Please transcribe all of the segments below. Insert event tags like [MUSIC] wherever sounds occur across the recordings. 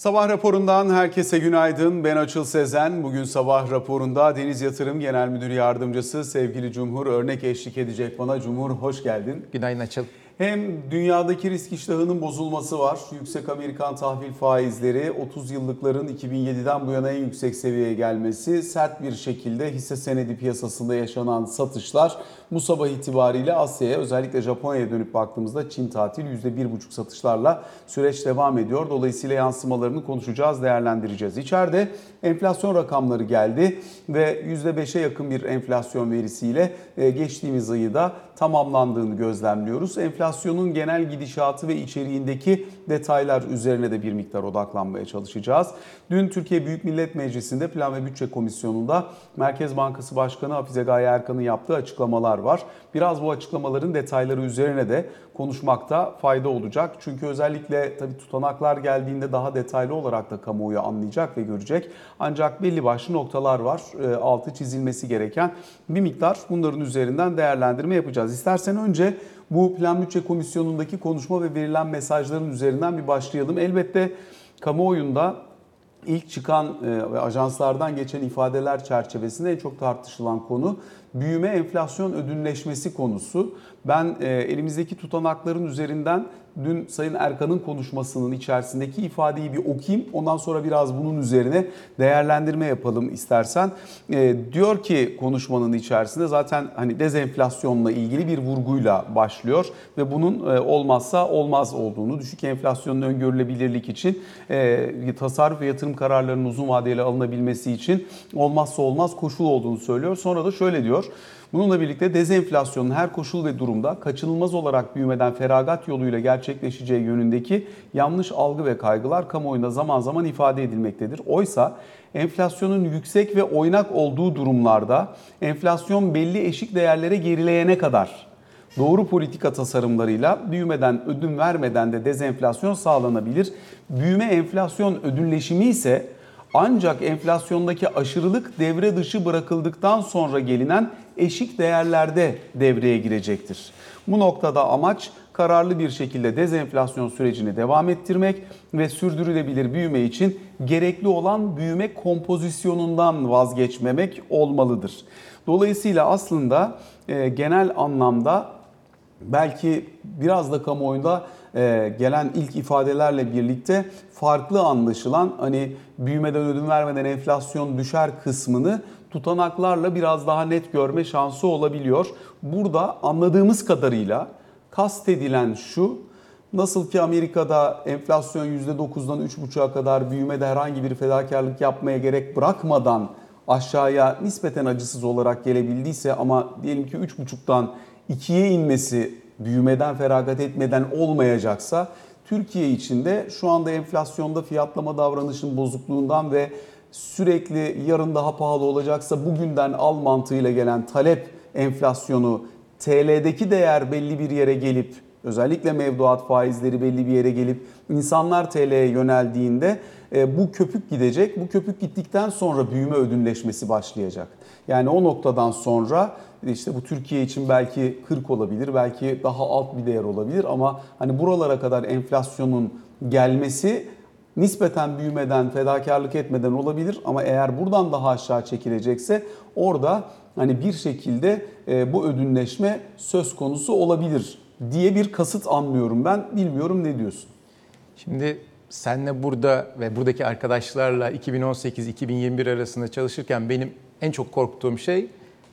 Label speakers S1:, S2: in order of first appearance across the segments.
S1: Sabah raporundan herkese günaydın. Ben Açıl Sezen. Bugün sabah raporunda Deniz Yatırım Genel Müdür Yardımcısı sevgili Cumhur örnek eşlik edecek bana. Cumhur hoş geldin.
S2: Günaydın Açıl.
S1: Hem dünyadaki risk iştahının bozulması var. Yüksek Amerikan tahvil faizleri 30 yıllıkların 2007'den bu yana en yüksek seviyeye gelmesi, sert bir şekilde hisse senedi piyasasında yaşanan satışlar bu sabah itibariyle Asya'ya özellikle Japonya'ya dönüp baktığımızda Çin tatil %1,5 satışlarla süreç devam ediyor. Dolayısıyla yansımalarını konuşacağız, değerlendireceğiz. İçeride enflasyon rakamları geldi ve %5'e yakın bir enflasyon verisiyle e, geçtiğimiz ayı da tamamlandığını gözlemliyoruz. Enflasyonun genel gidişatı ve içeriğindeki detaylar üzerine de bir miktar odaklanmaya çalışacağız. Dün Türkiye Büyük Millet Meclisi'nde Plan ve Bütçe Komisyonu'nda Merkez Bankası Başkanı Hafize Gaye Erkan'ın yaptığı açıklamalar var. Biraz bu açıklamaların detayları üzerine de konuşmakta fayda olacak. Çünkü özellikle tabii tutanaklar geldiğinde daha detaylı olarak da kamuoyu anlayacak ve görecek. Ancak belli başlı noktalar var. E, altı çizilmesi gereken bir miktar bunların üzerinden değerlendirme yapacağız. İstersen önce bu Plan Bütçe Komisyonu'ndaki konuşma ve verilen mesajların üzerinden bir başlayalım. Elbette kamuoyunda ilk çıkan e, ve ajanslardan geçen ifadeler çerçevesinde en çok tartışılan konu büyüme enflasyon ödünleşmesi konusu. Ben e, elimizdeki tutanakların üzerinden dün Sayın Erkan'ın konuşmasının içerisindeki ifadeyi bir okuyayım. Ondan sonra biraz bunun üzerine değerlendirme yapalım istersen. E, diyor ki konuşmanın içerisinde zaten hani dezenflasyonla ilgili bir vurguyla başlıyor ve bunun e, olmazsa olmaz olduğunu, düşük enflasyonun öngörülebilirlik için e, tasarruf ve yatırım kararlarının uzun vadeli alınabilmesi için olmazsa olmaz koşul olduğunu söylüyor. Sonra da şöyle diyor. Bununla birlikte dezenflasyonun her koşul ve durumda kaçınılmaz olarak büyümeden feragat yoluyla gerçekleşeceği yönündeki yanlış algı ve kaygılar kamuoyunda zaman zaman ifade edilmektedir. Oysa enflasyonun yüksek ve oynak olduğu durumlarda enflasyon belli eşik değerlere gerileyene kadar doğru politika tasarımlarıyla büyümeden ödün vermeden de dezenflasyon sağlanabilir. Büyüme enflasyon ödünleşimi ise ancak enflasyondaki aşırılık devre dışı bırakıldıktan sonra gelinen eşik değerlerde devreye girecektir. Bu noktada amaç kararlı bir şekilde dezenflasyon sürecini devam ettirmek ve sürdürülebilir büyüme için gerekli olan büyüme kompozisyonundan vazgeçmemek olmalıdır. Dolayısıyla aslında e, genel anlamda belki biraz da kamuoyunda gelen ilk ifadelerle birlikte farklı anlaşılan hani büyümeden ödün vermeden enflasyon düşer kısmını tutanaklarla biraz daha net görme şansı olabiliyor. Burada anladığımız kadarıyla kastedilen şu Nasıl ki Amerika'da enflasyon %9'dan 3,5'a kadar büyümede herhangi bir fedakarlık yapmaya gerek bırakmadan aşağıya nispeten acısız olarak gelebildiyse ama diyelim ki 3,5'tan 2'ye inmesi büyümeden feragat etmeden olmayacaksa Türkiye için de şu anda enflasyonda fiyatlama davranışın bozukluğundan ve sürekli yarın daha pahalı olacaksa bugünden al mantığıyla gelen talep enflasyonu TL'deki değer belli bir yere gelip özellikle mevduat faizleri belli bir yere gelip insanlar TL'ye yöneldiğinde e, bu köpük gidecek. Bu köpük gittikten sonra büyüme ödünleşmesi başlayacak. Yani o noktadan sonra işte bu Türkiye için belki 40 olabilir, belki daha alt bir değer olabilir ama hani buralara kadar enflasyonun gelmesi nispeten büyümeden, fedakarlık etmeden olabilir ama eğer buradan daha aşağı çekilecekse orada hani bir şekilde e, bu ödünleşme söz konusu olabilir diye bir kasıt anlıyorum ben. Bilmiyorum ne diyorsun?
S2: Şimdi senle burada ve buradaki arkadaşlarla 2018-2021 arasında çalışırken benim en çok korktuğum şey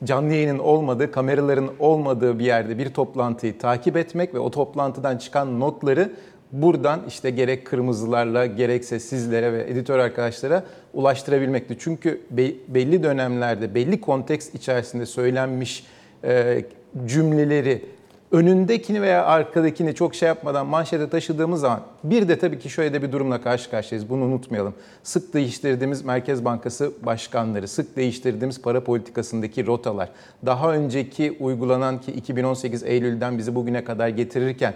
S2: canlı yayının olmadığı, kameraların olmadığı bir yerde bir toplantıyı takip etmek ve o toplantıdan çıkan notları buradan işte gerek kırmızılarla gerekse sizlere ve editör arkadaşlara ulaştırabilmekti. Çünkü belli dönemlerde belli konteks içerisinde söylenmiş cümleleri önündekini veya arkadakini çok şey yapmadan manşete taşıdığımız zaman bir de tabii ki şöyle de bir durumla karşı karşıyayız. Bunu unutmayalım. Sık değiştirdiğimiz Merkez Bankası başkanları, sık değiştirdiğimiz para politikasındaki rotalar, daha önceki uygulanan ki 2018 Eylül'den bizi bugüne kadar getirirken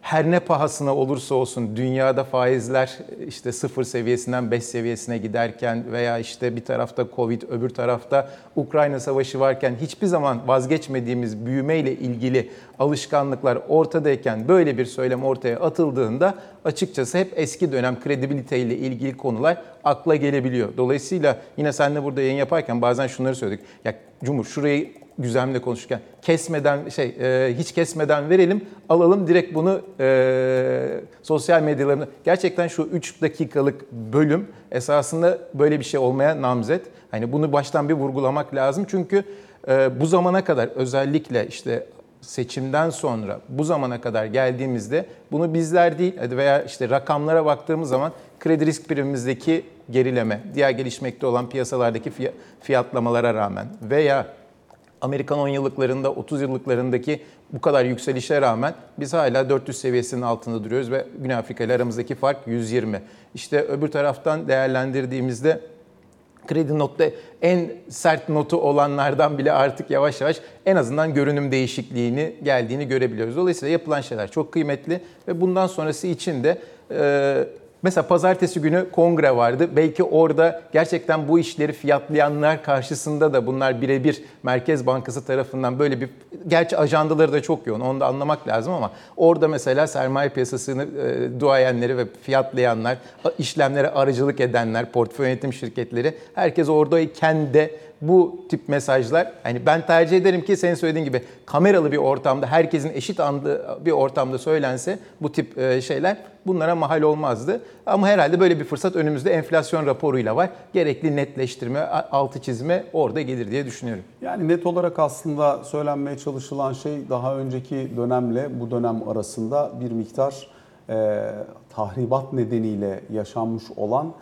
S2: her ne pahasına olursa olsun dünyada faizler işte sıfır seviyesinden 5 seviyesine giderken veya işte bir tarafta Covid öbür tarafta Ukrayna savaşı varken hiçbir zaman vazgeçmediğimiz büyümeyle ilgili alışkanlıklar ortadayken böyle bir söylem ortaya atıldığında açıkçası hep eski dönem kredibiliteyle ilgili konular akla gelebiliyor. Dolayısıyla yine seninle burada yayın yaparken bazen şunları söyledik. Ya Cumhur şurayı güzemle konuşurken kesmeden şey e, hiç kesmeden verelim alalım direkt bunu e, sosyal medyalarında gerçekten şu 3 dakikalık bölüm esasında böyle bir şey olmaya namzet. Hani bunu baştan bir vurgulamak lazım çünkü e, bu zamana kadar özellikle işte seçimden sonra bu zamana kadar geldiğimizde bunu bizler değil veya işte rakamlara baktığımız zaman kredi risk primimizdeki gerileme, diğer gelişmekte olan piyasalardaki fiyatlamalara rağmen veya Amerikan 10 yıllıklarında, 30 yıllıklarındaki bu kadar yükselişe rağmen biz hala 400 seviyesinin altında duruyoruz ve Güney Afrika ile aramızdaki fark 120. İşte öbür taraftan değerlendirdiğimizde kredi notta en sert notu olanlardan bile artık yavaş yavaş en azından görünüm değişikliğini geldiğini görebiliyoruz. Dolayısıyla yapılan şeyler çok kıymetli ve bundan sonrası için de Mesela pazartesi günü kongre vardı. Belki orada gerçekten bu işleri fiyatlayanlar karşısında da bunlar birebir Merkez Bankası tarafından böyle bir... Gerçi ajandaları da çok yoğun, onu da anlamak lazım ama orada mesela sermaye piyasasını e, duayenleri ve fiyatlayanlar, işlemlere aracılık edenler, portföy yönetim şirketleri herkes oradayken de bu tip mesajlar hani ben tercih ederim ki senin söylediğin gibi kameralı bir ortamda herkesin eşit andığı bir ortamda söylense bu tip e, şeyler bunlara mahal olmazdı. Ama herhalde böyle bir fırsat önümüzde enflasyon raporuyla var. Gerekli netleştirme, altı çizme orada gelir diye düşünüyorum.
S1: Yani net olarak aslında söylenmeye çalışılan şey daha önceki dönemle bu dönem arasında bir miktar e, tahribat nedeniyle yaşanmış olan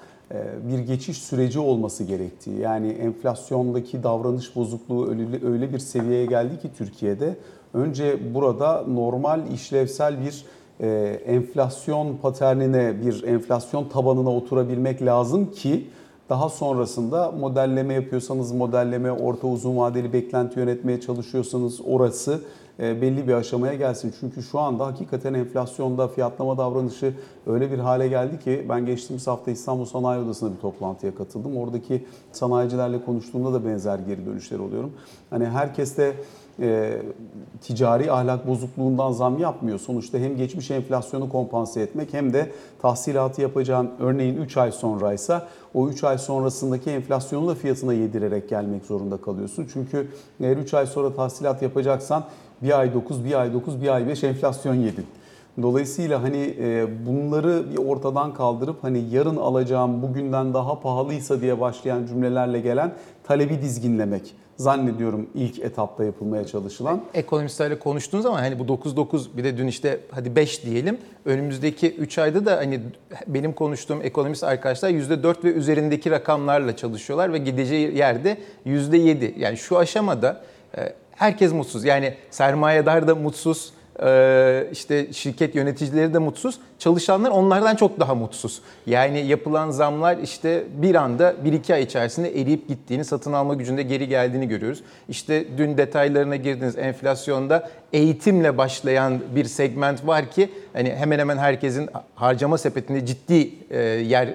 S1: bir geçiş süreci olması gerektiği. Yani enflasyondaki davranış bozukluğu öyle, öyle bir seviyeye geldi ki Türkiye'de önce burada normal işlevsel bir e, enflasyon paternine, bir enflasyon tabanına oturabilmek lazım ki daha sonrasında modelleme yapıyorsanız modelleme, orta uzun vadeli beklenti yönetmeye çalışıyorsanız orası e, belli bir aşamaya gelsin. Çünkü şu anda hakikaten enflasyonda fiyatlama davranışı öyle bir hale geldi ki ben geçtiğimiz hafta İstanbul Sanayi Odası'na bir toplantıya katıldım. Oradaki sanayicilerle konuştuğumda da benzer geri dönüşler oluyorum. Hani herkes de e, ticari ahlak bozukluğundan zam yapmıyor. Sonuçta hem geçmiş enflasyonu kompanse etmek hem de tahsilatı yapacağın örneğin 3 ay sonraysa o 3 ay sonrasındaki enflasyonu da fiyatına yedirerek gelmek zorunda kalıyorsun. Çünkü eğer 3 ay sonra tahsilat yapacaksan bir ay 9, bir ay 9, bir ay 5 enflasyon yedin. Dolayısıyla hani e, bunları bir ortadan kaldırıp hani yarın alacağım bugünden daha pahalıysa diye başlayan cümlelerle gelen talebi dizginlemek zannediyorum ilk etapta yapılmaya çalışılan.
S2: Ekonomistlerle konuştuğunuz zaman hani bu 9-9 bir de dün işte hadi 5 diyelim. Önümüzdeki 3 ayda da hani benim konuştuğum ekonomist arkadaşlar %4 ve üzerindeki rakamlarla çalışıyorlar ve gideceği yerde %7. Yani şu aşamada e, herkes mutsuz. Yani sermayedar da mutsuz, ee, işte şirket yöneticileri de mutsuz. Çalışanlar onlardan çok daha mutsuz. Yani yapılan zamlar işte bir anda bir iki ay içerisinde eriyip gittiğini, satın alma gücünde geri geldiğini görüyoruz. İşte dün detaylarına girdiniz enflasyonda eğitimle başlayan bir segment var ki hani hemen hemen herkesin harcama sepetinde ciddi e, yer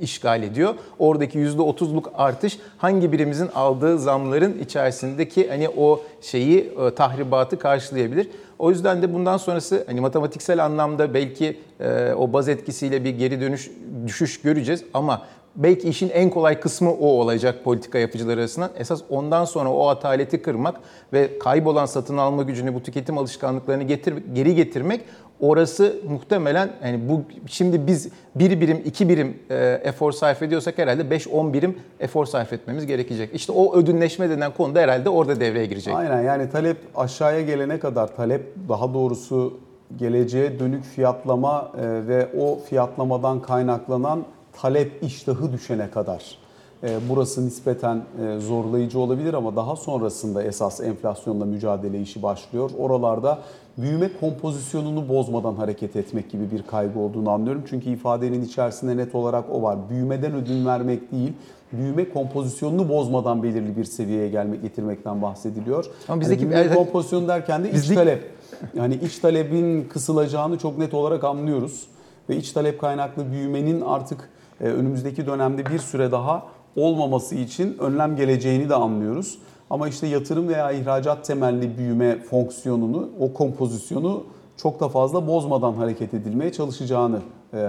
S2: işgal ediyor. Oradaki %30'luk artış hangi birimizin aldığı zamların içerisindeki hani o şeyi e, tahribatı karşılayabilir. O yüzden de bundan sonrası hani matematiksel anlamda belki e, o baz etkisiyle bir geri dönüş düşüş göreceğiz ama belki işin en kolay kısmı o olacak politika yapıcıları arasından. Esas ondan sonra o ataleti kırmak ve kaybolan satın alma gücünü, bu tüketim alışkanlıklarını getir, geri getirmek orası muhtemelen yani bu şimdi biz bir birim, iki birim e, efor sarf ediyorsak herhalde 5-10 birim efor sarf etmemiz gerekecek. İşte o ödünleşme denen konu da herhalde orada devreye girecek.
S1: Aynen yani talep aşağıya gelene kadar talep daha doğrusu geleceğe dönük fiyatlama e, ve o fiyatlamadan kaynaklanan talep iştahı düşene kadar e, burası nispeten zorlayıcı olabilir ama daha sonrasında esas enflasyonla mücadele işi başlıyor. Oralarda büyüme kompozisyonunu bozmadan hareket etmek gibi bir kaygı olduğunu anlıyorum. Çünkü ifadenin içerisinde net olarak o var. Büyümeden ödün vermek değil, büyüme kompozisyonunu bozmadan belirli bir seviyeye gelmek getirmekten bahsediliyor. Ama bizdeki yani büyüme kompozisyonu derken de iç talep yani iç talebin kısılacağını çok net olarak anlıyoruz. Ve iç talep kaynaklı büyümenin artık e, önümüzdeki dönemde bir süre daha olmaması için önlem geleceğini de anlıyoruz. Ama işte yatırım veya ihracat temelli büyüme fonksiyonunu, o kompozisyonu çok da fazla bozmadan hareket edilmeye çalışacağını e,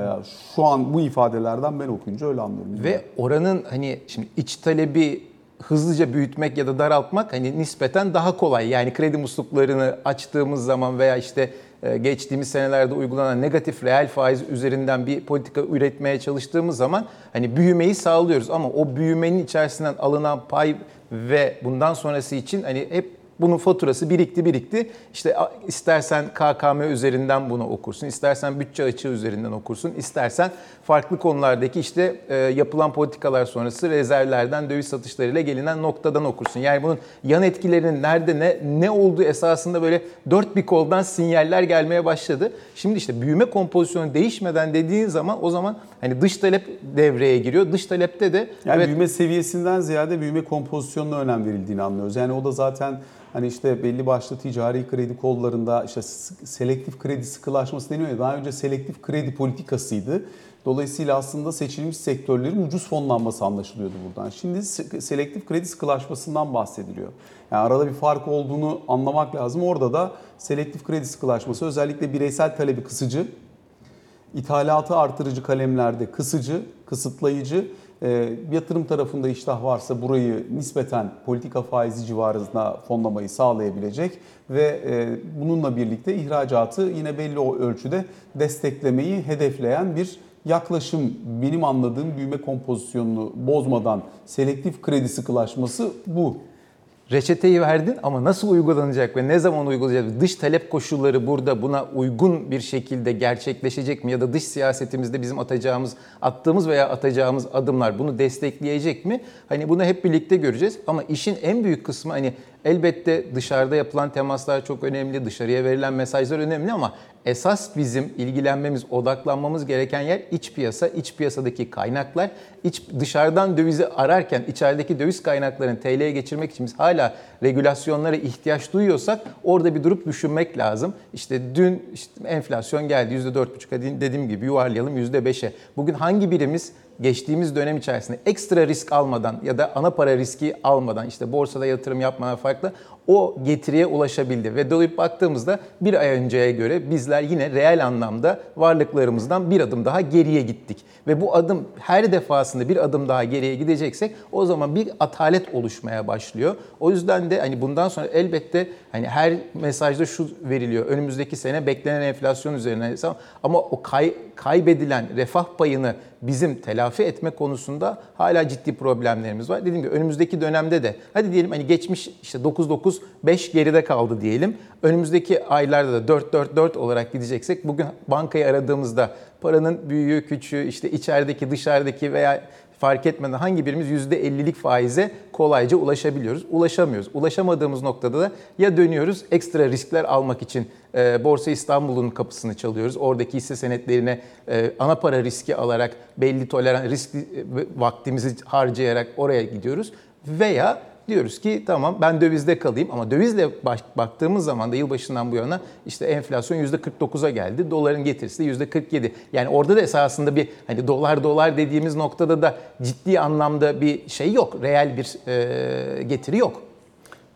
S1: şu an bu ifadelerden ben okuyunca öyle anlıyorum.
S2: Ve oranın hani şimdi iç talebi hızlıca büyütmek ya da daraltmak hani nispeten daha kolay. Yani kredi musluklarını açtığımız zaman veya işte geçtiğimiz senelerde uygulanan negatif reel faiz üzerinden bir politika üretmeye çalıştığımız zaman hani büyümeyi sağlıyoruz. Ama o büyümenin içerisinden alınan pay ve bundan sonrası için hani hep bunun faturası birikti birikti. İşte istersen KKM üzerinden bunu okursun, istersen bütçe açığı üzerinden okursun, istersen farklı konulardaki işte e, yapılan politikalar sonrası rezervlerden döviz satışlarıyla gelinen noktadan okursun. Yani bunun yan etkilerinin nerede ne ne olduğu esasında böyle dört bir koldan sinyaller gelmeye başladı. Şimdi işte büyüme kompozisyonu değişmeden dediğin zaman o zaman hani dış talep devreye giriyor. Dış talepte de
S1: Yani
S2: evet
S1: büyüme seviyesinden ziyade büyüme kompozisyonuna önem verildiğini anlıyoruz. Yani o da zaten hani işte belli başlı ticari kredi kollarında işte selektif kredi sıkılaşması deniyor ya daha önce selektif kredi politikasıydı. Dolayısıyla aslında seçilmiş sektörlerin ucuz fonlanması anlaşılıyordu buradan. Şimdi se- selektif kredi sıkılaşmasından bahsediliyor. Yani arada bir fark olduğunu anlamak lazım. Orada da selektif kredi sıkılaşması özellikle bireysel talebi kısıcı, İthalatı artırıcı kalemlerde kısıcı, kısıtlayıcı, e, yatırım tarafında iştah varsa burayı nispeten politika faizi civarında fonlamayı sağlayabilecek ve e, bununla birlikte ihracatı yine belli o ölçüde desteklemeyi hedefleyen bir yaklaşım benim anladığım büyüme kompozisyonunu bozmadan selektif kredi sıkılaşması bu.
S2: Reçeteyi verdin ama nasıl uygulanacak ve ne zaman uygulanacak? Dış talep koşulları burada buna uygun bir şekilde gerçekleşecek mi? Ya da dış siyasetimizde bizim atacağımız, attığımız veya atacağımız adımlar bunu destekleyecek mi? Hani bunu hep birlikte göreceğiz. Ama işin en büyük kısmı hani elbette dışarıda yapılan temaslar çok önemli, dışarıya verilen mesajlar önemli ama esas bizim ilgilenmemiz, odaklanmamız gereken yer iç piyasa, iç piyasadaki kaynaklar. İç, dışarıdan dövizi ararken içerideki döviz kaynaklarını TL'ye geçirmek için biz hala regülasyonlara ihtiyaç duyuyorsak orada bir durup düşünmek lazım. İşte dün işte enflasyon geldi %4,5 hadi dediğim gibi yuvarlayalım %5'e. Bugün hangi birimiz geçtiğimiz dönem içerisinde ekstra risk almadan ya da ana para riski almadan işte borsada yatırım yapmadan farklı o getiriye ulaşabildi. Ve dolayıp baktığımızda bir ay önceye göre bizler yine reel anlamda varlıklarımızdan bir adım daha geriye gittik. Ve bu adım her defasında bir adım daha geriye gideceksek o zaman bir atalet oluşmaya başlıyor. O yüzden de hani bundan sonra elbette hani her mesajda şu veriliyor. Önümüzdeki sene beklenen enflasyon üzerine hesap ama o kay, kaybedilen refah payını bizim telafi etme konusunda hala ciddi problemlerimiz var. Dediğim gibi önümüzdeki dönemde de hadi diyelim hani geçmiş işte 9-9 5 geride kaldı diyelim. Önümüzdeki aylarda da 4-4-4 olarak gideceksek bugün bankayı aradığımızda paranın büyüğü, küçüğü, işte içerideki, dışarıdaki veya fark etmeden hangi birimiz %50'lik faize kolayca ulaşabiliyoruz. Ulaşamıyoruz. Ulaşamadığımız noktada da ya dönüyoruz ekstra riskler almak için e, Borsa İstanbul'un kapısını çalıyoruz. Oradaki hisse senetlerine e, ana para riski alarak belli toleran risk e, vaktimizi harcayarak oraya gidiyoruz. Veya diyoruz ki tamam ben dövizde kalayım ama dövizle baktığımız zaman da yılbaşından bu yana işte enflasyon %49'a geldi. Doların getirisi de %47. Yani orada da esasında bir hani dolar dolar dediğimiz noktada da ciddi anlamda bir şey yok. Reel bir e, getiri yok.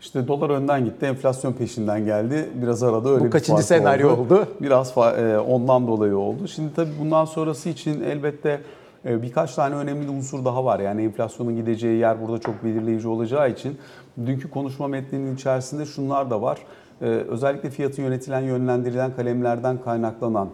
S1: İşte dolar önden gitti, enflasyon peşinden geldi. Biraz arada öyle
S2: Bu
S1: bir
S2: kaçıncı senaryo oldu?
S1: Biraz fa- e, ondan dolayı oldu. Şimdi tabii bundan sonrası için elbette birkaç tane önemli unsur daha var. Yani enflasyonun gideceği yer burada çok belirleyici olacağı için dünkü konuşma metninin içerisinde şunlar da var. E, Özellikle fiyatın yönetilen, yönlendirilen kalemlerden kaynaklanan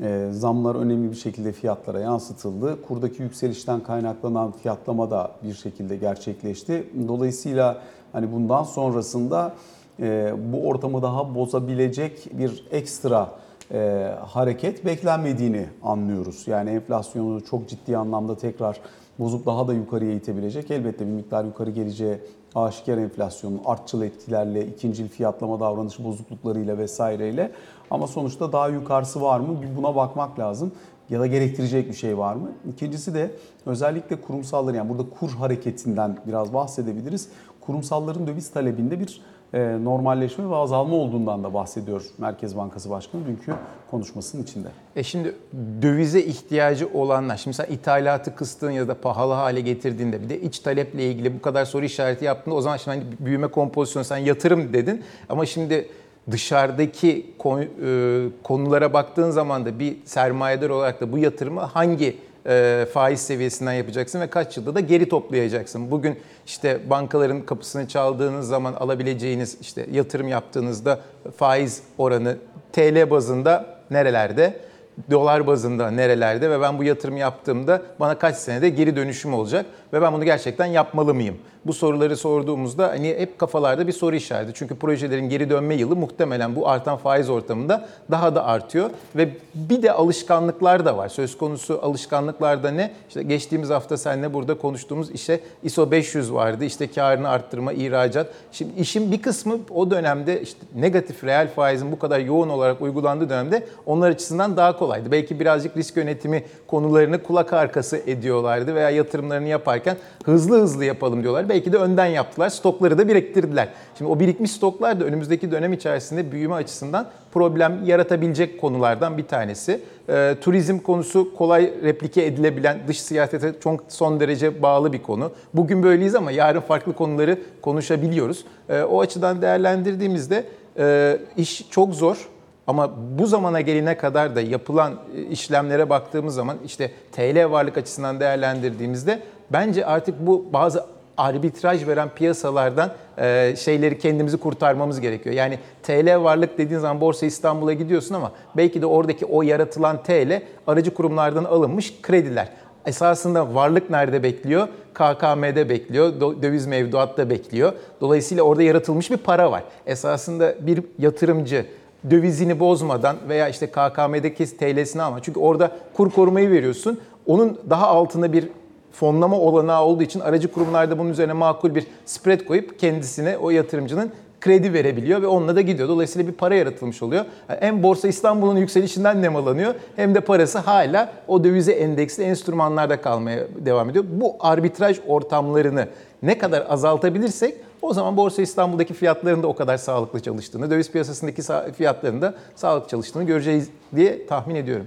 S1: e, zamlar önemli bir şekilde fiyatlara yansıtıldı. Kurdaki yükselişten kaynaklanan fiyatlama da bir şekilde gerçekleşti. Dolayısıyla hani bundan sonrasında e, bu ortamı daha bozabilecek bir ekstra e, hareket beklenmediğini anlıyoruz. Yani enflasyonu çok ciddi anlamda tekrar bozup daha da yukarıya itebilecek. Elbette bir miktar yukarı geleceği aşikar enflasyonun artçıl etkilerle, ikincil fiyatlama davranış bozukluklarıyla vesaireyle ama sonuçta daha yukarısı var mı buna bakmak lazım ya da gerektirecek bir şey var mı? İkincisi de özellikle kurumsalların yani burada kur hareketinden biraz bahsedebiliriz. Kurumsalların döviz talebinde bir normalleşme ve azalma olduğundan da bahsediyor Merkez Bankası Başkanı dünkü konuşmasının içinde.
S2: E şimdi dövize ihtiyacı olanlar, şimdi sen ithalatı kıstığın ya da pahalı hale getirdiğinde bir de iç taleple ilgili bu kadar soru işareti yaptığında o zaman şimdi hani büyüme kompozisyonu sen yatırım dedin ama şimdi dışarıdaki e, konulara baktığın zaman da bir sermayedar olarak da bu yatırımı hangi e, faiz seviyesinden yapacaksın ve kaç yılda da geri toplayacaksın. Bugün işte bankaların kapısını çaldığınız zaman alabileceğiniz işte yatırım yaptığınızda faiz oranı TL bazında nerelerde? Dolar bazında nerelerde ve ben bu yatırım yaptığımda bana kaç senede geri dönüşüm olacak ve ben bunu gerçekten yapmalı mıyım? Bu soruları sorduğumuzda hani hep kafalarda bir soru işareti. Çünkü projelerin geri dönme yılı muhtemelen bu artan faiz ortamında daha da artıyor ve bir de alışkanlıklar da var. Söz konusu alışkanlıklarda ne? İşte geçtiğimiz hafta seninle burada konuştuğumuz işte ISO 500 vardı. İşte karını arttırma, ihracat. Şimdi işin bir kısmı o dönemde işte negatif reel faizin bu kadar yoğun olarak uygulandığı dönemde onlar açısından daha kolaydı. Belki birazcık risk yönetimi konularını kulak arkası ediyorlardı veya yatırımlarını yaparken hızlı hızlı yapalım diyorlar. Belki de önden yaptılar. Stokları da biriktirdiler. Şimdi o birikmiş stoklar da önümüzdeki dönem içerisinde büyüme açısından problem yaratabilecek konulardan bir tanesi. Ee, turizm konusu kolay replike edilebilen, dış siyasete çok son derece bağlı bir konu. Bugün böyleyiz ama yarın farklı konuları konuşabiliyoruz. Ee, o açıdan değerlendirdiğimizde e, iş çok zor. Ama bu zamana gelene kadar da yapılan e, işlemlere baktığımız zaman işte TL varlık açısından değerlendirdiğimizde bence artık bu bazı arbitraj veren piyasalardan e, şeyleri kendimizi kurtarmamız gerekiyor. Yani TL varlık dediğin zaman Borsa İstanbul'a gidiyorsun ama belki de oradaki o yaratılan TL aracı kurumlardan alınmış krediler. Esasında varlık nerede bekliyor? KKM'de bekliyor, döviz mevduatta bekliyor. Dolayısıyla orada yaratılmış bir para var. Esasında bir yatırımcı dövizini bozmadan veya işte KKM'deki TL'sini alma. Çünkü orada kur korumayı veriyorsun. Onun daha altında bir fonlama olanağı olduğu için aracı kurumlarda bunun üzerine makul bir spread koyup kendisine o yatırımcının kredi verebiliyor ve onunla da gidiyor. Dolayısıyla bir para yaratılmış oluyor. Hem Borsa İstanbul'un yükselişinden nemalanıyor hem de parası hala o dövize endeksli enstrümanlarda kalmaya devam ediyor. Bu arbitraj ortamlarını ne kadar azaltabilirsek o zaman Borsa İstanbul'daki fiyatların da o kadar sağlıklı çalıştığını, döviz piyasasındaki sa- fiyatların da sağlıklı çalıştığını göreceğiz diye tahmin ediyorum.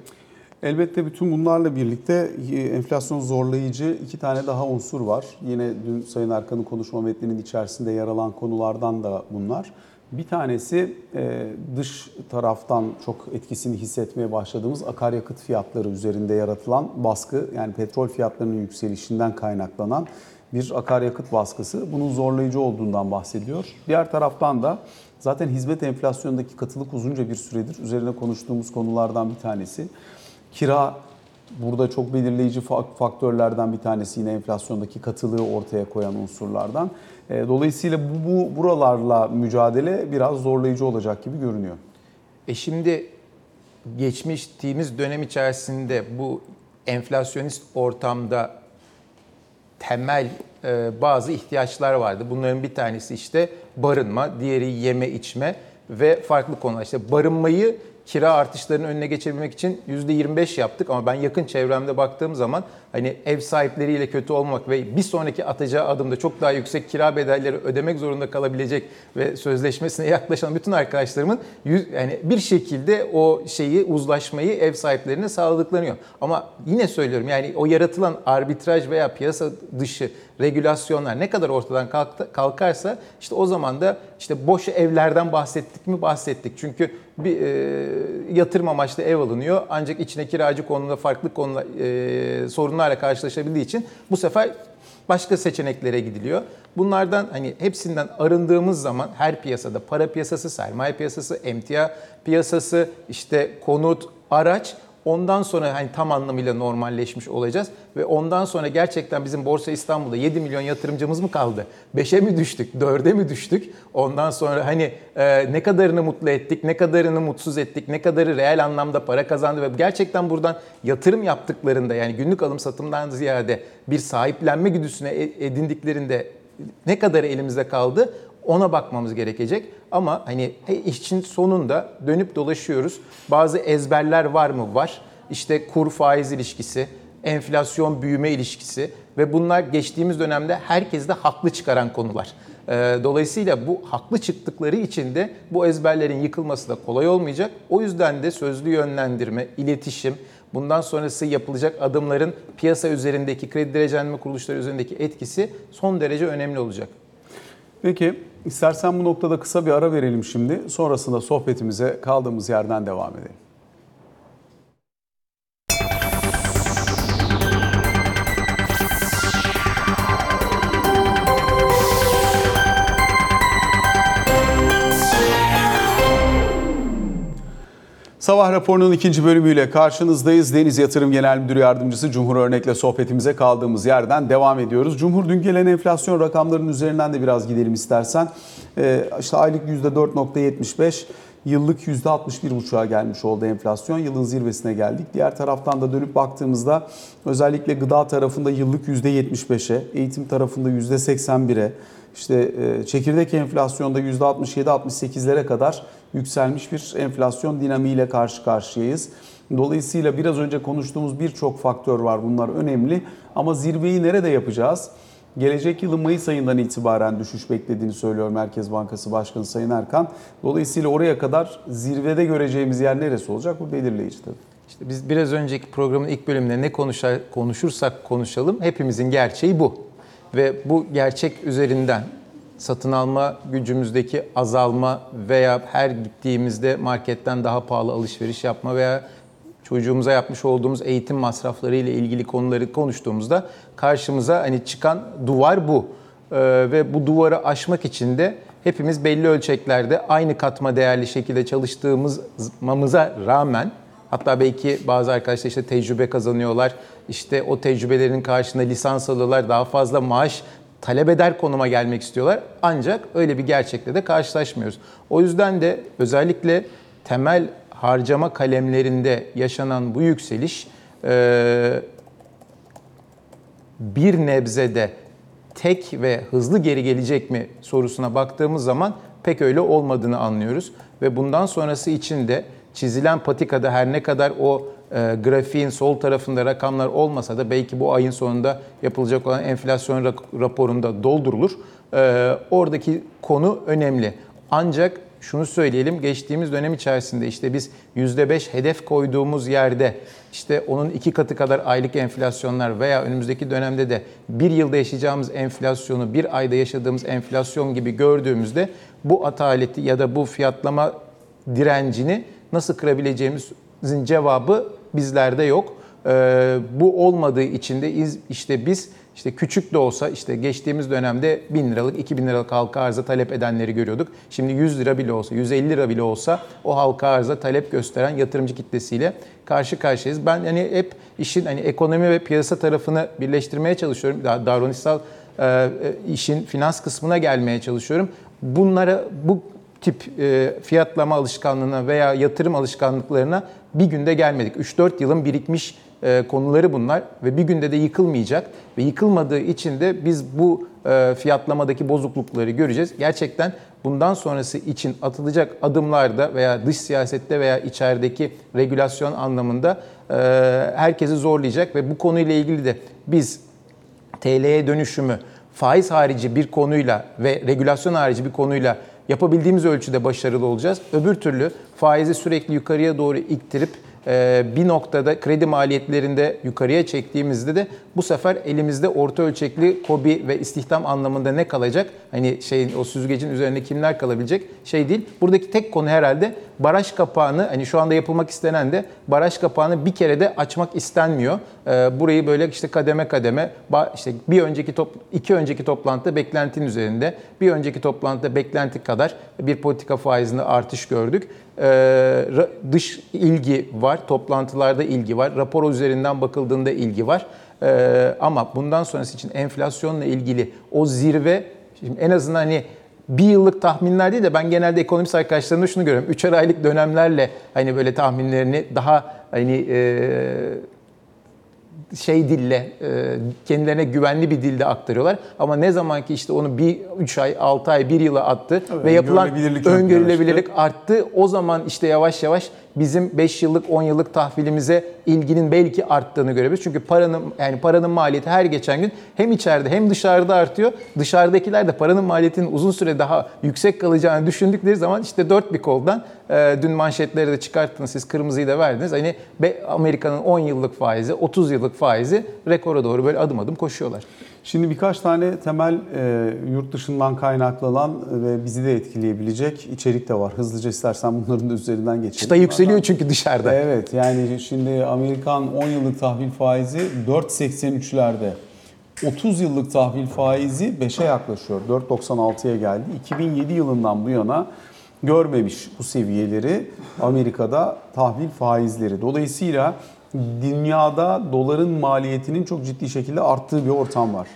S1: Elbette bütün bunlarla birlikte e, enflasyon zorlayıcı iki tane daha unsur var. Yine dün Sayın Erkan'ın konuşma metninin içerisinde yer alan konulardan da bunlar. Bir tanesi e, dış taraftan çok etkisini hissetmeye başladığımız akaryakıt fiyatları üzerinde yaratılan baskı. Yani petrol fiyatlarının yükselişinden kaynaklanan bir akaryakıt baskısı. Bunun zorlayıcı olduğundan bahsediyor. Diğer taraftan da zaten hizmet enflasyonundaki katılık uzunca bir süredir üzerine konuştuğumuz konulardan bir tanesi. Kira burada çok belirleyici fa- faktörlerden bir tanesi yine enflasyondaki katılığı ortaya koyan unsurlardan. E, Dolayısıyla bu, bu buralarla mücadele biraz zorlayıcı olacak gibi görünüyor.
S2: E şimdi geçmiştiğimiz dönem içerisinde bu enflasyonist ortamda temel e, bazı ihtiyaçlar vardı. Bunların bir tanesi işte barınma, diğeri yeme içme ve farklı konular. İşte barınmayı kira artışlarının önüne geçebilmek için %25 yaptık ama ben yakın çevremde baktığım zaman hani ev sahipleriyle kötü olmak ve bir sonraki atacağı adımda çok daha yüksek kira bedelleri ödemek zorunda kalabilecek ve sözleşmesine [LAUGHS] yaklaşan bütün arkadaşlarımın yüz, yani bir şekilde o şeyi uzlaşmayı ev sahiplerine sağladıklanıyor. Ama yine söylüyorum yani o yaratılan arbitraj veya piyasa dışı regülasyonlar ne kadar ortadan kalktı- kalkarsa işte o zaman da işte boş evlerden bahsettik mi bahsettik. Çünkü bir e, yatırım amaçlı ev alınıyor ancak içine kiracı konusunda farklı konular e, sorunlarla karşılaşabildiği için bu sefer başka seçeneklere gidiliyor. Bunlardan hani hepsinden arındığımız zaman her piyasada para piyasası, sermaye piyasası, emtia piyasası, işte konut, araç Ondan sonra hani tam anlamıyla normalleşmiş olacağız ve ondan sonra gerçekten bizim Borsa İstanbul'da 7 milyon yatırımcımız mı kaldı? 5'e mi düştük? 4'e mi düştük? Ondan sonra hani e, ne kadarını mutlu ettik, ne kadarını mutsuz ettik, ne kadarı reel anlamda para kazandı ve gerçekten buradan yatırım yaptıklarında yani günlük alım satımdan ziyade bir sahiplenme güdüsüne e- edindiklerinde ne kadarı elimizde kaldı? Ona bakmamız gerekecek. Ama hani he- işin sonunda dönüp dolaşıyoruz. Bazı ezberler var mı? Var. İşte kur faiz ilişkisi. enflasyon büyüme ilişkisi ve bunlar geçtiğimiz dönemde herkesi de haklı çıkaran konular. Ee, Dolayısıyla bu haklı çıktıkları için de bu ezberlerin yıkılması da kolay olmayacak. O yüzden de sözlü yönlendirme, iletişim, bundan sonrası yapılacak adımların piyasa üzerindeki, kredi derecelenme kuruluşları üzerindeki etkisi son derece önemli olacak.
S1: Peki istersen bu noktada kısa bir ara verelim şimdi. Sonrasında sohbetimize kaldığımız yerden devam edelim. Sabah raporunun ikinci bölümüyle karşınızdayız. Deniz Yatırım Genel Müdürü Yardımcısı Cumhur Örnek'le sohbetimize kaldığımız yerden devam ediyoruz. Cumhur dün gelen enflasyon rakamlarının üzerinden de biraz gidelim istersen. Ee, işte aylık %4.75, yıllık %61.5'a gelmiş oldu enflasyon. Yılın zirvesine geldik. Diğer taraftan da dönüp baktığımızda özellikle gıda tarafında yıllık %75'e, eğitim tarafında %81'e, işte e, çekirdek enflasyonda %67-68'lere kadar yükselmiş bir enflasyon dinamiğiyle karşı karşıyayız. Dolayısıyla biraz önce konuştuğumuz birçok faktör var. Bunlar önemli ama zirveyi nerede yapacağız? Gelecek yılın Mayıs ayından itibaren düşüş beklediğini söylüyor Merkez Bankası Başkanı Sayın Erkan. Dolayısıyla oraya kadar zirvede göreceğimiz yer neresi olacak? Bu belirleyici tabii.
S2: İşte biz biraz önceki programın ilk bölümünde ne konuşar, konuşursak konuşalım hepimizin gerçeği bu. Ve bu gerçek üzerinden satın alma gücümüzdeki azalma veya her gittiğimizde marketten daha pahalı alışveriş yapma veya çocuğumuza yapmış olduğumuz eğitim masrafları ile ilgili konuları konuştuğumuzda karşımıza hani çıkan duvar bu. Ee, ve bu duvarı aşmak için de hepimiz belli ölçeklerde aynı katma değerli şekilde çalıştığımıza rağmen Hatta belki bazı arkadaşlar işte tecrübe kazanıyorlar. İşte o tecrübelerin karşılığında lisans alıyorlar. Daha fazla maaş talep eder konuma gelmek istiyorlar. Ancak öyle bir gerçekle de karşılaşmıyoruz. O yüzden de özellikle temel harcama kalemlerinde yaşanan bu yükseliş e, bir nebzede tek ve hızlı geri gelecek mi sorusuna baktığımız zaman pek öyle olmadığını anlıyoruz. Ve bundan sonrası için de çizilen patikada her ne kadar o e, grafiğin sol tarafında rakamlar olmasa da belki bu ayın sonunda yapılacak olan enflasyon raporunda doldurulur. E, oradaki konu önemli. Ancak şunu söyleyelim geçtiğimiz dönem içerisinde işte biz %5 hedef koyduğumuz yerde işte onun iki katı kadar aylık enflasyonlar veya önümüzdeki dönemde de bir yılda yaşayacağımız enflasyonu bir ayda yaşadığımız enflasyon gibi gördüğümüzde bu ataleti ya da bu fiyatlama direncini nasıl kırabileceğimizin cevabı bizlerde yok. Ee, bu olmadığı için de iz- işte biz işte küçük de olsa işte geçtiğimiz dönemde 1000 liralık 2000 liralık halka arza talep edenleri görüyorduk. Şimdi 100 lira bile olsa 150 lira bile olsa o halka arza talep gösteren yatırımcı kitlesiyle karşı karşıyayız. Ben hani hep işin hani ekonomi ve piyasa tarafını birleştirmeye çalışıyorum. Daha davranışsal e, e, işin finans kısmına gelmeye çalışıyorum. Bunlara bu tip e, fiyatlama alışkanlığına veya yatırım alışkanlıklarına bir günde gelmedik. 3-4 yılın birikmiş konuları bunlar ve bir günde de yıkılmayacak ve yıkılmadığı için de biz bu e, fiyatlamadaki bozuklukları göreceğiz. Gerçekten bundan sonrası için atılacak adımlarda veya dış siyasette veya içerideki regülasyon anlamında e, herkesi zorlayacak ve bu konuyla ilgili de biz TL'ye dönüşümü faiz harici bir konuyla ve regülasyon harici bir konuyla yapabildiğimiz ölçüde başarılı olacağız. Öbür türlü faizi sürekli yukarıya doğru iktirip e, bir noktada kredi maliyetlerinde yukarıya çektiğimizde de bu sefer elimizde orta ölçekli kobi ve istihdam anlamında ne kalacak? Hani şeyin o süzgecin üzerinde kimler kalabilecek? Şey değil. Buradaki tek konu herhalde baraj kapağını hani şu anda yapılmak istenen de baraj kapağını bir kere de açmak istenmiyor. E, burayı böyle işte kademe kademe işte bir önceki top iki önceki toplantıda beklentinin üzerinde, bir önceki toplantıda beklenti kadar bir politika faizinde artış gördük. Ee, dış ilgi var, toplantılarda ilgi var, rapor üzerinden bakıldığında ilgi var. Ee, ama bundan sonrası için enflasyonla ilgili o zirve, şimdi en azından hani bir yıllık tahminler değil de ben genelde ekonomist arkadaşlarımda şunu görüyorum. Üçer aylık dönemlerle hani böyle tahminlerini daha hani e, şey dille, e, kendilerine güvenli bir dilde aktarıyorlar. Ama ne zaman ki işte onu bir 3 ay, 6 ay, 1 yıla attı
S1: Evet,
S2: ve yapılan
S1: öngörülebilirlik
S2: öngörülebilirlik arttı. O zaman işte yavaş yavaş bizim 5 yıllık 10 yıllık tahvilimize ilginin belki arttığını görebiliriz. Çünkü paranın yani paranın maliyeti her geçen gün hem içeride hem dışarıda artıyor. Dışarıdakiler de paranın maliyetinin uzun süre daha yüksek kalacağını düşündükleri zaman işte dört bir koldan e, dün manşetleri de çıkarttınız siz kırmızıyı da verdiniz. Hani Amerika'nın 10 yıllık faizi 30 yıllık faizi rekora doğru böyle adım adım koşuyorlar.
S1: Şimdi birkaç tane temel e, yurt dışından kaynaklanan ve bizi de etkileyebilecek içerik de var. Hızlıca istersen bunların da üzerinden geçelim.
S2: Çıta yükseliyor çünkü dışarıda.
S1: Evet yani şimdi Amerikan 10 yıllık tahvil faizi 4.83'lerde. 30 yıllık tahvil faizi 5'e yaklaşıyor. 4.96'ya geldi. 2007 yılından bu yana görmemiş bu seviyeleri Amerika'da tahvil faizleri. Dolayısıyla dünyada doların maliyetinin çok ciddi şekilde arttığı bir ortam var.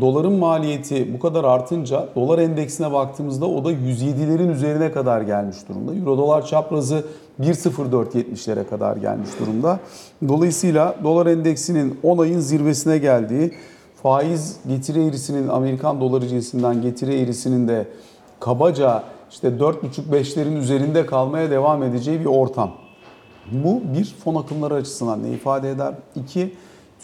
S1: Doların maliyeti bu kadar artınca dolar endeksine baktığımızda o da 107'lerin üzerine kadar gelmiş durumda. Euro dolar çaprazı 1.0470'lere kadar gelmiş durumda. Dolayısıyla dolar endeksinin 10 ayın zirvesine geldiği, faiz getiri eğrisinin Amerikan doları cinsinden getiri eğrisinin de kabaca işte 4.5-5'lerin üzerinde kalmaya devam edeceği bir ortam. Bu bir fon akımları açısından ne ifade eder? İki,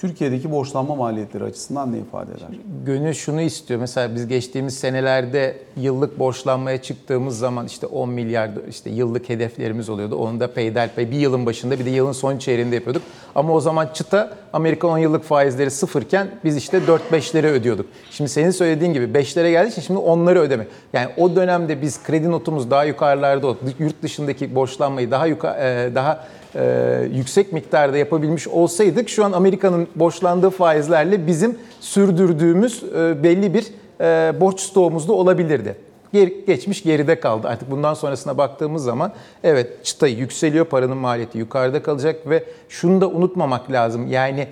S1: Türkiye'deki borçlanma maliyetleri açısından ne ifade eder?
S2: Gönül şunu istiyor. Mesela biz geçtiğimiz senelerde yıllık borçlanmaya çıktığımız zaman işte 10 milyar işte yıllık hedeflerimiz oluyordu. Onu da peyderpey bir yılın başında bir de yılın son çeyreğinde yapıyorduk. Ama o zaman çıta Amerika 10 yıllık faizleri sıfırken biz işte 4-5'lere ödüyorduk. Şimdi senin söylediğin gibi 5'lere geldiği için şimdi onları ödemek. Yani o dönemde biz kredi notumuz daha yukarılarda oldu. Yurt dışındaki borçlanmayı daha yukarı, daha e, yüksek miktarda yapabilmiş olsaydık şu an Amerika'nın borçlandığı faizlerle bizim sürdürdüğümüz e, belli bir e, borç stoğumuz da olabilirdi. Geri, geçmiş geride kaldı. Artık bundan sonrasına baktığımız zaman evet çıtayı yükseliyor, paranın maliyeti yukarıda kalacak ve şunu da unutmamak lazım. Yani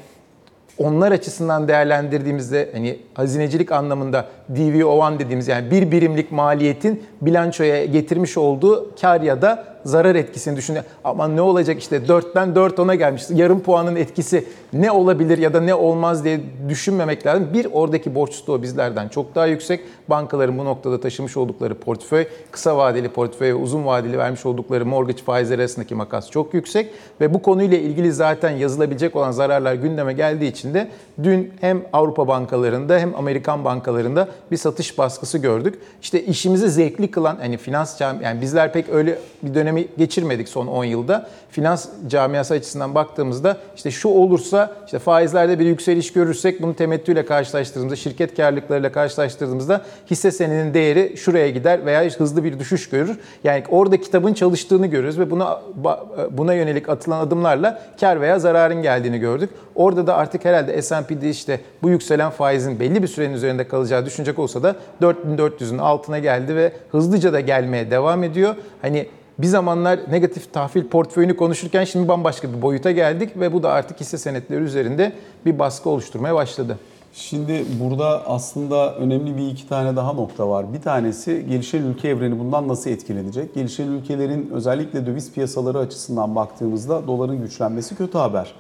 S2: onlar açısından değerlendirdiğimizde hani hazinecilik anlamında DV01 dediğimiz yani bir birimlik maliyetin bilançoya getirmiş olduğu kar ya da zarar etkisini düşünüyor. Ama ne olacak işte 4'ten 4-10'a gelmiş. Yarım puanın etkisi ne olabilir ya da ne olmaz diye düşünmemek lazım. Bir oradaki borç stoğu bizlerden çok daha yüksek. Bankaların bu noktada taşımış oldukları portföy, kısa vadeli portföy ve uzun vadeli vermiş oldukları mortgage faizleri arasındaki makas çok yüksek. Ve bu konuyla ilgili zaten yazılabilecek olan zararlar gündeme geldiği için de dün hem Avrupa bankalarında hem Amerikan bankalarında bir satış baskısı gördük. İşte işimizi zevkli kılan hani finans cami yani bizler pek öyle bir dönemi geçirmedik son 10 yılda. Finans camiası açısından baktığımızda işte şu olursa işte faizlerde bir yükseliş görürsek bunu temettüyle karşılaştırdığımızda şirket karlılıklarıyla karşılaştırdığımızda hisse senedinin değeri şuraya gider veya hızlı bir düşüş görür. Yani orada kitabın çalıştığını görürüz ve buna buna yönelik atılan adımlarla kar veya zararın geldiğini gördük. Orada da artık herhalde S&P'de işte bu yükselen faizin belli bir sürenin üzerinde kalacağı düşünecek olsa da 4400'ün altına geldi ve hızlıca da gelmeye devam ediyor. Hani bir zamanlar negatif tahvil portföyünü konuşurken şimdi bambaşka bir boyuta geldik ve bu da artık hisse senetleri üzerinde bir baskı oluşturmaya başladı.
S1: Şimdi burada aslında önemli bir iki tane daha nokta var. Bir tanesi gelişen ülke evreni bundan nasıl etkilenecek? Gelişen ülkelerin özellikle döviz piyasaları açısından baktığımızda doların güçlenmesi kötü haber.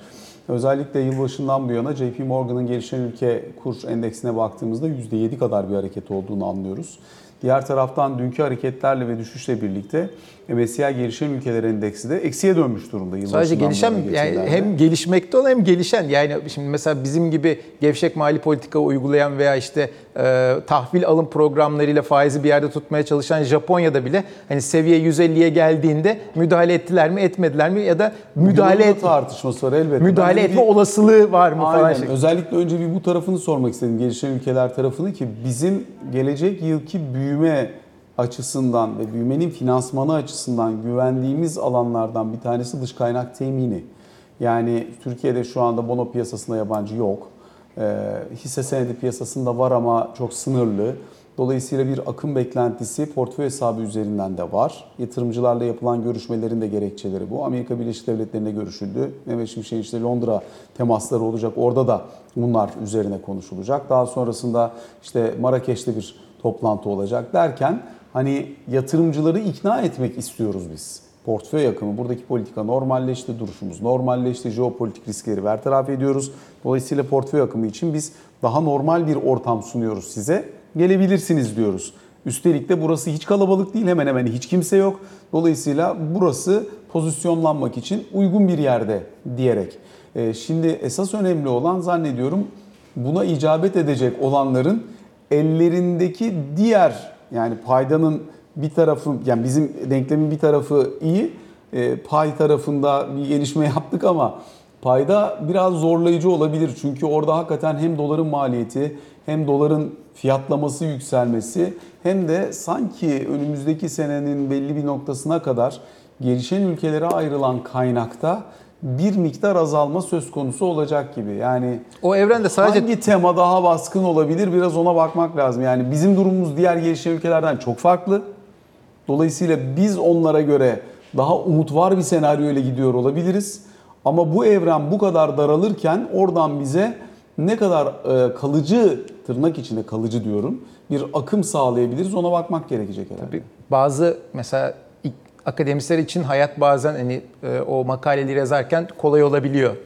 S1: Özellikle yılbaşından bu yana JP Morgan'ın gelişen ülke kur endeksine baktığımızda %7 kadar bir hareket olduğunu anlıyoruz. Diğer taraftan dünkü hareketlerle ve düşüşle birlikte MSCI gelişen ülkeler endeksi de eksiye dönmüş durumda.
S2: Sadece gelişen yani hem gelişmekte olan hem gelişen. Yani şimdi mesela bizim gibi gevşek mali politika uygulayan veya işte e, tahvil alım programlarıyla faizi bir yerde tutmaya çalışan Japonya'da bile hani seviye 150'ye geldiğinde müdahale ettiler mi etmediler mi ya da müdahale et
S1: tartışması var elbette.
S2: Müdahale etme bir, olasılığı var mı
S1: aynen,
S2: falan. Şey.
S1: Özellikle önce bir bu tarafını sormak istedim gelişen ülkeler tarafını ki bizim gelecek yılki büyüme açısından ve büyümenin finansmanı açısından güvendiğimiz alanlardan bir tanesi dış kaynak temini. Yani Türkiye'de şu anda bono piyasasında yabancı yok. E, hisse senedi piyasasında var ama çok sınırlı. Dolayısıyla bir akım beklentisi portföy hesabı üzerinden de var. Yatırımcılarla yapılan görüşmelerin de gerekçeleri bu. Amerika Birleşik Devletleri'nde görüşüldü. Mehmet Şimşek'in işte Londra temasları olacak. Orada da bunlar üzerine konuşulacak. Daha sonrasında işte Marrakeş'te bir toplantı olacak derken hani yatırımcıları ikna etmek istiyoruz biz. Portföy akımı, buradaki politika normalleşti, duruşumuz normalleşti, jeopolitik riskleri bertaraf ediyoruz. Dolayısıyla portföy akımı için biz daha normal bir ortam sunuyoruz size. Gelebilirsiniz diyoruz. Üstelik de burası hiç kalabalık değil. Hemen hemen hiç kimse yok. Dolayısıyla burası pozisyonlanmak için uygun bir yerde diyerek. E, Şimdi esas önemli olan zannediyorum buna icabet edecek olanların ellerindeki diğer yani paydanın bir tarafı yani bizim denklemin bir tarafı iyi e, pay tarafında bir gelişme [LAUGHS] yaptık ama payda biraz zorlayıcı olabilir. Çünkü orada hakikaten hem doların maliyeti hem doların fiyatlaması yükselmesi hem de sanki önümüzdeki senenin belli bir noktasına kadar gelişen ülkelere ayrılan kaynakta bir miktar azalma söz konusu olacak gibi. Yani
S2: O evrende sadece
S1: hangi tema daha baskın olabilir biraz ona bakmak lazım. Yani bizim durumumuz diğer gelişen ülkelerden çok farklı. Dolayısıyla biz onlara göre daha umut var bir senaryo ile gidiyor olabiliriz. Ama bu evren bu kadar daralırken oradan bize ne kadar e, kalıcı tırnak içinde kalıcı diyorum bir akım sağlayabiliriz ona bakmak gerekecek herhalde.
S2: bazı mesela akademisyenler için hayat bazen hani e, o makaleleri yazarken kolay olabiliyor.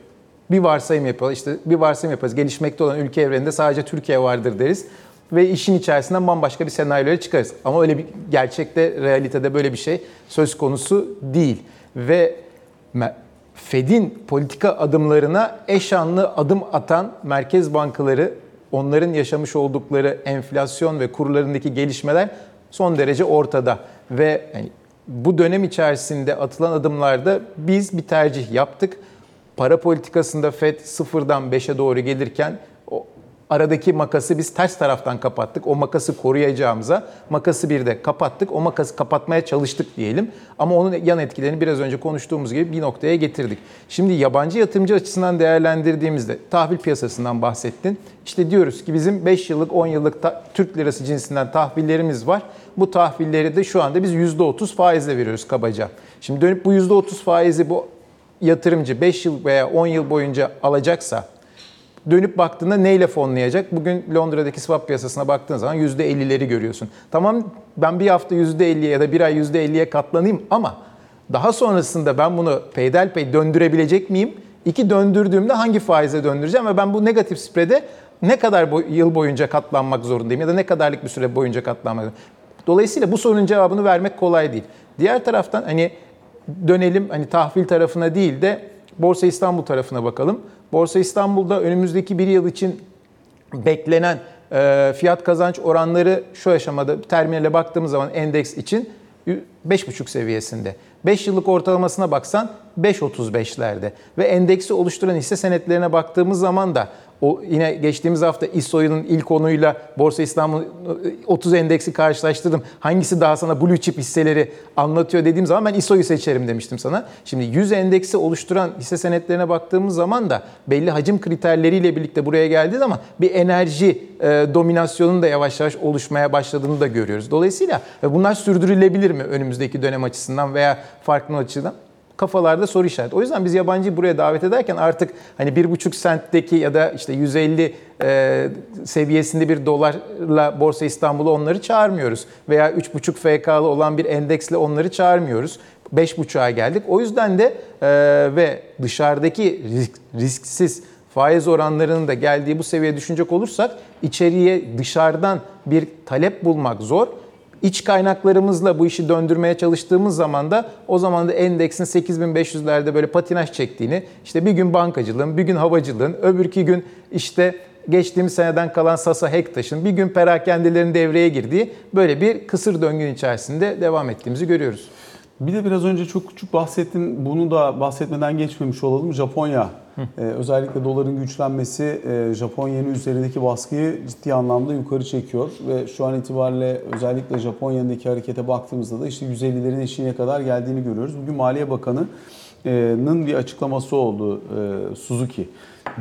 S2: Bir varsayım yapıyorlar. İşte bir varsayım yaparız. Gelişmekte olan ülke evreninde sadece Türkiye vardır deriz ve işin içerisinden bambaşka bir senaryoya çıkarız. Ama öyle bir gerçekte, realitede böyle bir şey söz konusu değil. Ve Fed'in politika adımlarına eşanlı adım atan merkez bankaları onların yaşamış oldukları enflasyon ve kurlarındaki gelişmeler son derece ortada ve yani bu dönem içerisinde atılan adımlarda biz bir tercih yaptık. Para politikasında Fed sıfırdan 5'e doğru gelirken aradaki makası biz ters taraftan kapattık. O makası koruyacağımıza makası bir de kapattık. O makası kapatmaya çalıştık diyelim. Ama onun yan etkilerini biraz önce konuştuğumuz gibi bir noktaya getirdik. Şimdi yabancı yatırımcı açısından değerlendirdiğimizde tahvil piyasasından bahsettin. İşte diyoruz ki bizim 5 yıllık 10 yıllık ta- Türk lirası cinsinden tahvillerimiz var. Bu tahvilleri de şu anda biz %30 faizle veriyoruz kabaca. Şimdi dönüp bu %30 faizi bu yatırımcı 5 yıl veya 10 yıl boyunca alacaksa dönüp baktığında neyle fonlayacak? Bugün Londra'daki swap piyasasına baktığın zaman %50'leri görüyorsun. Tamam ben bir hafta %50'ye ya da bir ay %50'ye katlanayım ama daha sonrasında ben bunu peyderpey döndürebilecek miyim? İki döndürdüğümde hangi faize döndüreceğim ve ben bu negatif spreade ne kadar boy- yıl boyunca katlanmak zorundayım ya da ne kadarlık bir süre boyunca katlanmak zorundayım? Dolayısıyla bu sorunun cevabını vermek kolay değil. Diğer taraftan hani dönelim hani tahvil tarafına değil de Borsa İstanbul tarafına bakalım. Borsa İstanbul'da önümüzdeki bir yıl için beklenen e, fiyat kazanç oranları şu aşamada terminale baktığımız zaman endeks için 5,5 seviyesinde. 5 yıllık ortalamasına baksan 5.35'lerde ve endeksi oluşturan hisse senetlerine baktığımız zaman da o yine geçtiğimiz hafta İSO'nun ilk onuyla Borsa İstanbul 30 endeksi karşılaştırdım. Hangisi daha sana blue chip hisseleri anlatıyor dediğim zaman ben İSO'yu seçerim demiştim sana. Şimdi 100 endeksi oluşturan hisse senetlerine baktığımız zaman da belli hacim kriterleriyle birlikte buraya geldiği zaman bir enerji e, dominasyonun da yavaş yavaş oluşmaya başladığını da görüyoruz. Dolayısıyla e, bunlar sürdürülebilir mi önümüzdeki dönem açısından veya farklı açıdan? Kafalarda soru işareti. O yüzden biz yabancıyı buraya davet ederken artık hani bir buçuk sentteki ya da işte 150 e, seviyesinde bir dolarla Borsa İstanbul'u onları çağırmıyoruz. Veya 3,5 FK'lı olan bir endeksle onları çağırmıyoruz. 5,5'a geldik. O yüzden de e, ve dışarıdaki risk, risksiz faiz oranlarının da geldiği bu seviyeye düşünecek olursak içeriye dışarıdan bir talep bulmak zor. İç kaynaklarımızla bu işi döndürmeye çalıştığımız zaman da o zaman da endeksin 8500'lerde böyle patinaj çektiğini, işte bir gün bankacılığın, bir gün havacılığın, öbürki gün işte geçtiğimiz seneden kalan Sasa Hektaş'ın, bir gün perakendelerin devreye girdiği böyle bir kısır döngün içerisinde devam ettiğimizi görüyoruz.
S1: Bir de biraz önce çok küçük bahsettin. Bunu da bahsetmeden geçmemiş olalım. Japonya. Ee, özellikle doların güçlenmesi e, Japon yeni üzerindeki baskıyı ciddi anlamda yukarı çekiyor. Ve şu an itibariyle özellikle Japonya'daki harekete baktığımızda da işte 150'lerin eşiğine kadar geldiğini görüyoruz. Bugün Maliye Bakanı'nın bir açıklaması oldu e, Suzuki.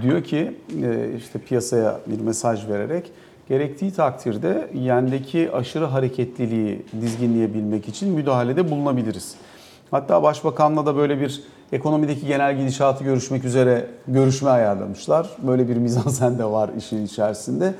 S1: Diyor ki e, işte piyasaya bir mesaj vererek gerektiği takdirde yendeki aşırı hareketliliği dizginleyebilmek için müdahalede bulunabiliriz. Hatta Başbakan'la da böyle bir ekonomideki genel gidişatı görüşmek üzere görüşme ayarlamışlar. Böyle bir mizansen de var işin içerisinde.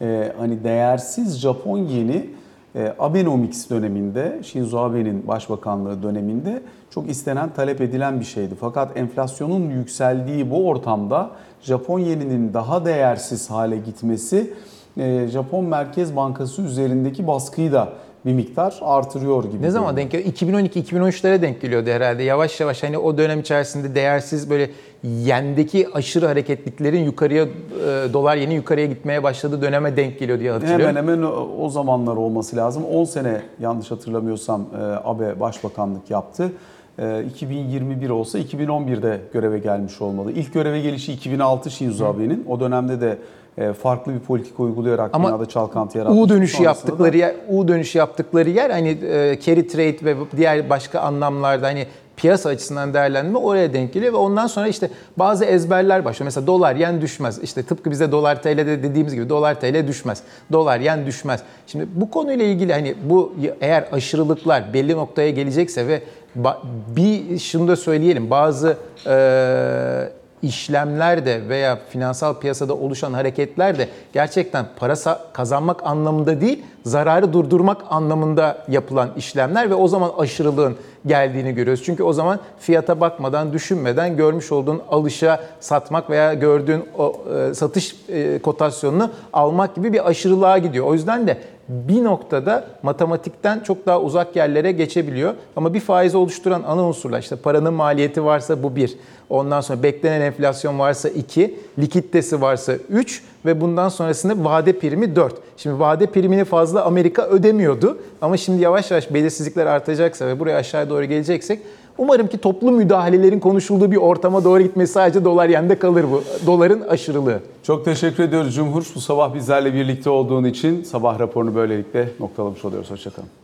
S1: Ee, hani değersiz Japon yeni e, Abenomics döneminde, Shinzo Abe'nin başbakanlığı döneminde çok istenen, talep edilen bir şeydi. Fakat enflasyonun yükseldiği bu ortamda Japon yeninin daha değersiz hale gitmesi e, Japon Merkez Bankası üzerindeki baskıyı da bir miktar artırıyor gibi.
S2: Ne zaman denk geliyor? 2012-2013'lere denk geliyordu herhalde. Yavaş yavaş hani o dönem içerisinde değersiz böyle yendeki aşırı hareketliklerin yukarıya e, dolar yeni yukarıya gitmeye başladığı döneme denk geliyor diye hatırlıyorum.
S1: Hemen hemen o- zamanlar olması lazım. 10 sene yanlış hatırlamıyorsam e, Abe başbakanlık yaptı. E, 2021 olsa 2011'de göreve gelmiş olmalı. İlk göreve gelişi 2006 Shinzo Abe'nin. O dönemde de e, farklı bir politika uygulayarak
S2: Ama
S1: dünyada çalkantı yaratmış.
S2: U dönüşü
S1: Sonrasında
S2: yaptıkları
S1: da-
S2: yer, U dönüşü yaptıkları yer hani e, carry trade ve diğer başka anlamlarda hani piyasa açısından değerlendirme oraya denk geliyor ve ondan sonra işte bazı ezberler başlıyor. Mesela dolar yen düşmez. İşte tıpkı bize dolar TL'de dediğimiz gibi dolar TL düşmez. Dolar yen düşmez. Şimdi bu konuyla ilgili hani bu eğer aşırılıklar belli noktaya gelecekse ve bir şunu da söyleyelim bazı e, işlemler de veya finansal piyasada oluşan hareketler de gerçekten para kazanmak anlamında değil, zararı durdurmak anlamında yapılan işlemler ve o zaman aşırılığın geldiğini görüyoruz. Çünkü o zaman fiyata bakmadan, düşünmeden görmüş olduğun alışa satmak veya gördüğün o e, satış e, kotasyonunu almak gibi bir aşırılığa gidiyor. O yüzden de bir noktada matematikten çok daha uzak yerlere geçebiliyor. Ama bir faizi oluşturan ana unsurlar işte paranın maliyeti varsa bu bir. Ondan sonra beklenen enflasyon varsa 2, likiditesi varsa 3 ve bundan sonrasında vade primi 4. Şimdi vade primini fazla Amerika ödemiyordu ama şimdi yavaş yavaş belirsizlikler artacaksa ve buraya aşağı doğru geleceksek umarım ki toplu müdahalelerin konuşulduğu bir ortama doğru gitmesi sadece dolar yende kalır bu. Doların aşırılığı.
S1: Çok teşekkür ediyoruz Cumhur. Bu sabah bizlerle birlikte olduğun için sabah raporunu böylelikle noktalamış oluyoruz. Hoşçakalın.